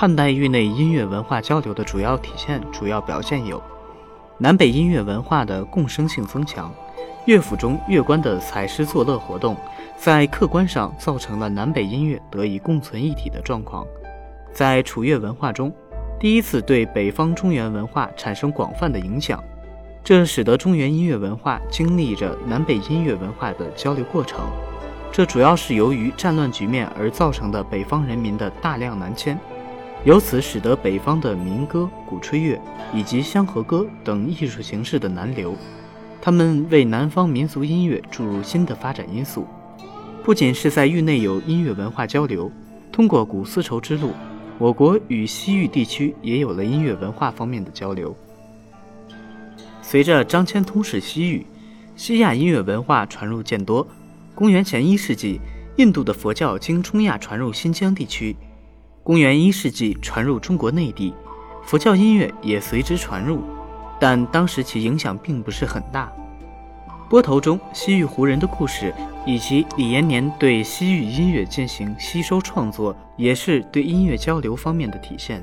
汉代域内音乐文化交流的主要体现、主要表现有：南北音乐文化的共生性增强，乐府中乐官的采诗作乐活动，在客观上造成了南北音乐得以共存一体的状况。在楚乐文化中，第一次对北方中原文化产生广泛的影响，这使得中原音乐文化经历着南北音乐文化的交流过程。这主要是由于战乱局面而造成的北方人民的大量南迁，由此使得北方的民歌、鼓吹乐以及香河歌等艺术形式的南流，他们为南方民族音乐注入新的发展因素。不仅是在域内有音乐文化交流，通过古丝绸之路，我国与西域地区也有了音乐文化方面的交流。随着张骞通使西域，西亚音乐文化传入渐多。公元前一世纪，印度的佛教经中亚传入新疆地区；公元一世纪传入中国内地，佛教音乐也随之传入，但当时其影响并不是很大。波头中西域胡人的故事，以及李延年对西域音乐进行吸收创作，也是对音乐交流方面的体现。